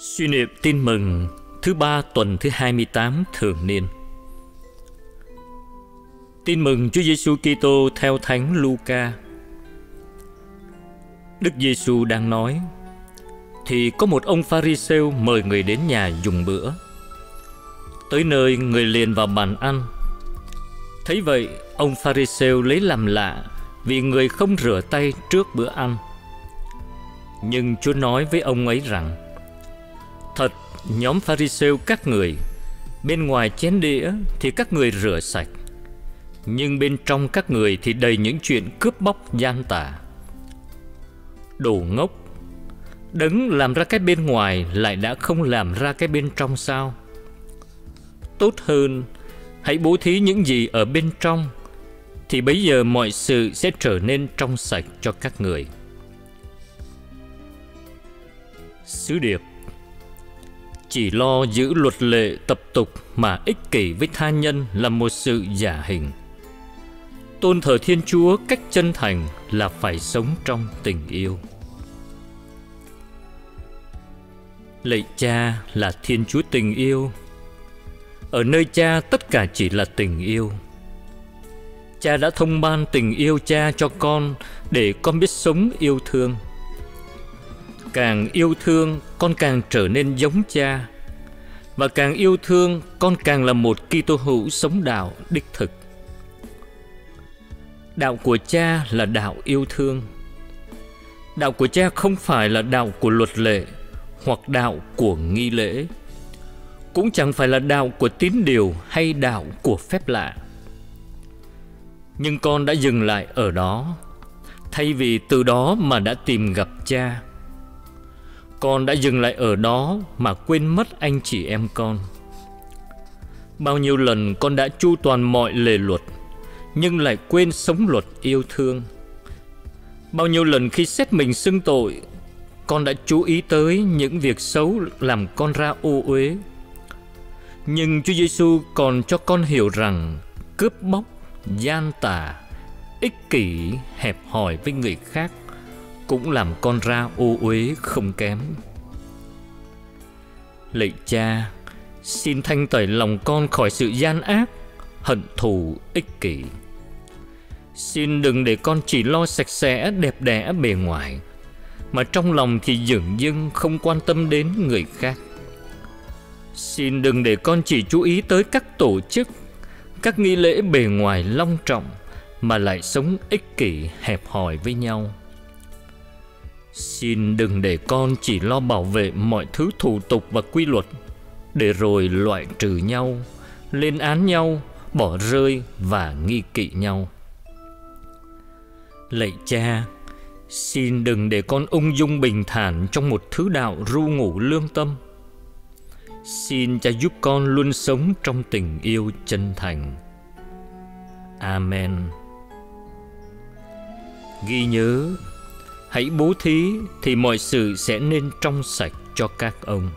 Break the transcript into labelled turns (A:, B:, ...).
A: Suy niệm tin mừng thứ ba tuần thứ 28 thường niên. Tin mừng Chúa Giêsu Kitô theo Thánh Luca. Đức Giêsu đang nói: thì có một ông Pharisêu mời người đến nhà dùng bữa. Tới nơi người liền vào bàn ăn. Thấy vậy, ông Pharisêu lấy làm lạ vì người không rửa tay trước bữa ăn. Nhưng Chúa nói với ông ấy rằng: Thật, nhóm Pharisêu các người, bên ngoài chén đĩa thì các người rửa sạch, nhưng bên trong các người thì đầy những chuyện cướp bóc gian tà. Đồ ngốc, đấng làm ra cái bên ngoài lại đã không làm ra cái bên trong sao? Tốt hơn, hãy bố thí những gì ở bên trong, thì bấy giờ mọi sự sẽ trở nên trong sạch cho các người. Sứ điệp chỉ lo giữ luật lệ tập tục mà ích kỷ với tha nhân là một sự giả hình. Tôn thờ Thiên Chúa cách chân thành là phải sống trong tình yêu. Lạy cha là Thiên Chúa tình yêu. Ở nơi cha tất cả chỉ là tình yêu. Cha đã thông ban tình yêu cha cho con để con biết sống yêu thương – càng yêu thương con càng trở nên giống cha và càng yêu thương con càng là một Kitô hữu sống đạo đích thực. Đạo của cha là đạo yêu thương. Đạo của cha không phải là đạo của luật lệ hoặc đạo của nghi lễ, cũng chẳng phải là đạo của tín điều hay đạo của phép lạ. Nhưng con đã dừng lại ở đó, thay vì từ đó mà đã tìm gặp cha con đã dừng lại ở đó mà quên mất anh chị em con. Bao nhiêu lần con đã chu toàn mọi lề luật Nhưng lại quên sống luật yêu thương. Bao nhiêu lần khi xét mình xưng tội Con đã chú ý tới những việc xấu làm con ra ô uế. Nhưng Chúa Giêsu còn cho con hiểu rằng Cướp bóc, gian tà, ích kỷ, hẹp hòi với người khác cũng làm con ra ô uế không kém. Lạy cha, xin thanh tẩy lòng con khỏi sự gian ác, hận thù, ích kỷ. Xin đừng để con chỉ lo sạch sẽ, đẹp đẽ bề ngoài, mà trong lòng thì dửng dưng không quan tâm đến người khác. Xin đừng để con chỉ chú ý tới các tổ chức, các nghi lễ bề ngoài long trọng, mà lại sống ích kỷ hẹp hòi với nhau. Xin đừng để con chỉ lo bảo vệ mọi thứ thủ tục và quy luật. Để rồi loại trừ nhau, lên án nhau, bỏ rơi và nghi kỵ nhau. Lạy cha, xin đừng để con ung dung bình thản trong một thứ đạo ru ngủ lương tâm. Xin cha giúp con luôn sống trong tình yêu chân thành. Amen. Ghi nhớ Hãy bố thí thì mọi sự sẽ nên trong sạch cho các ông.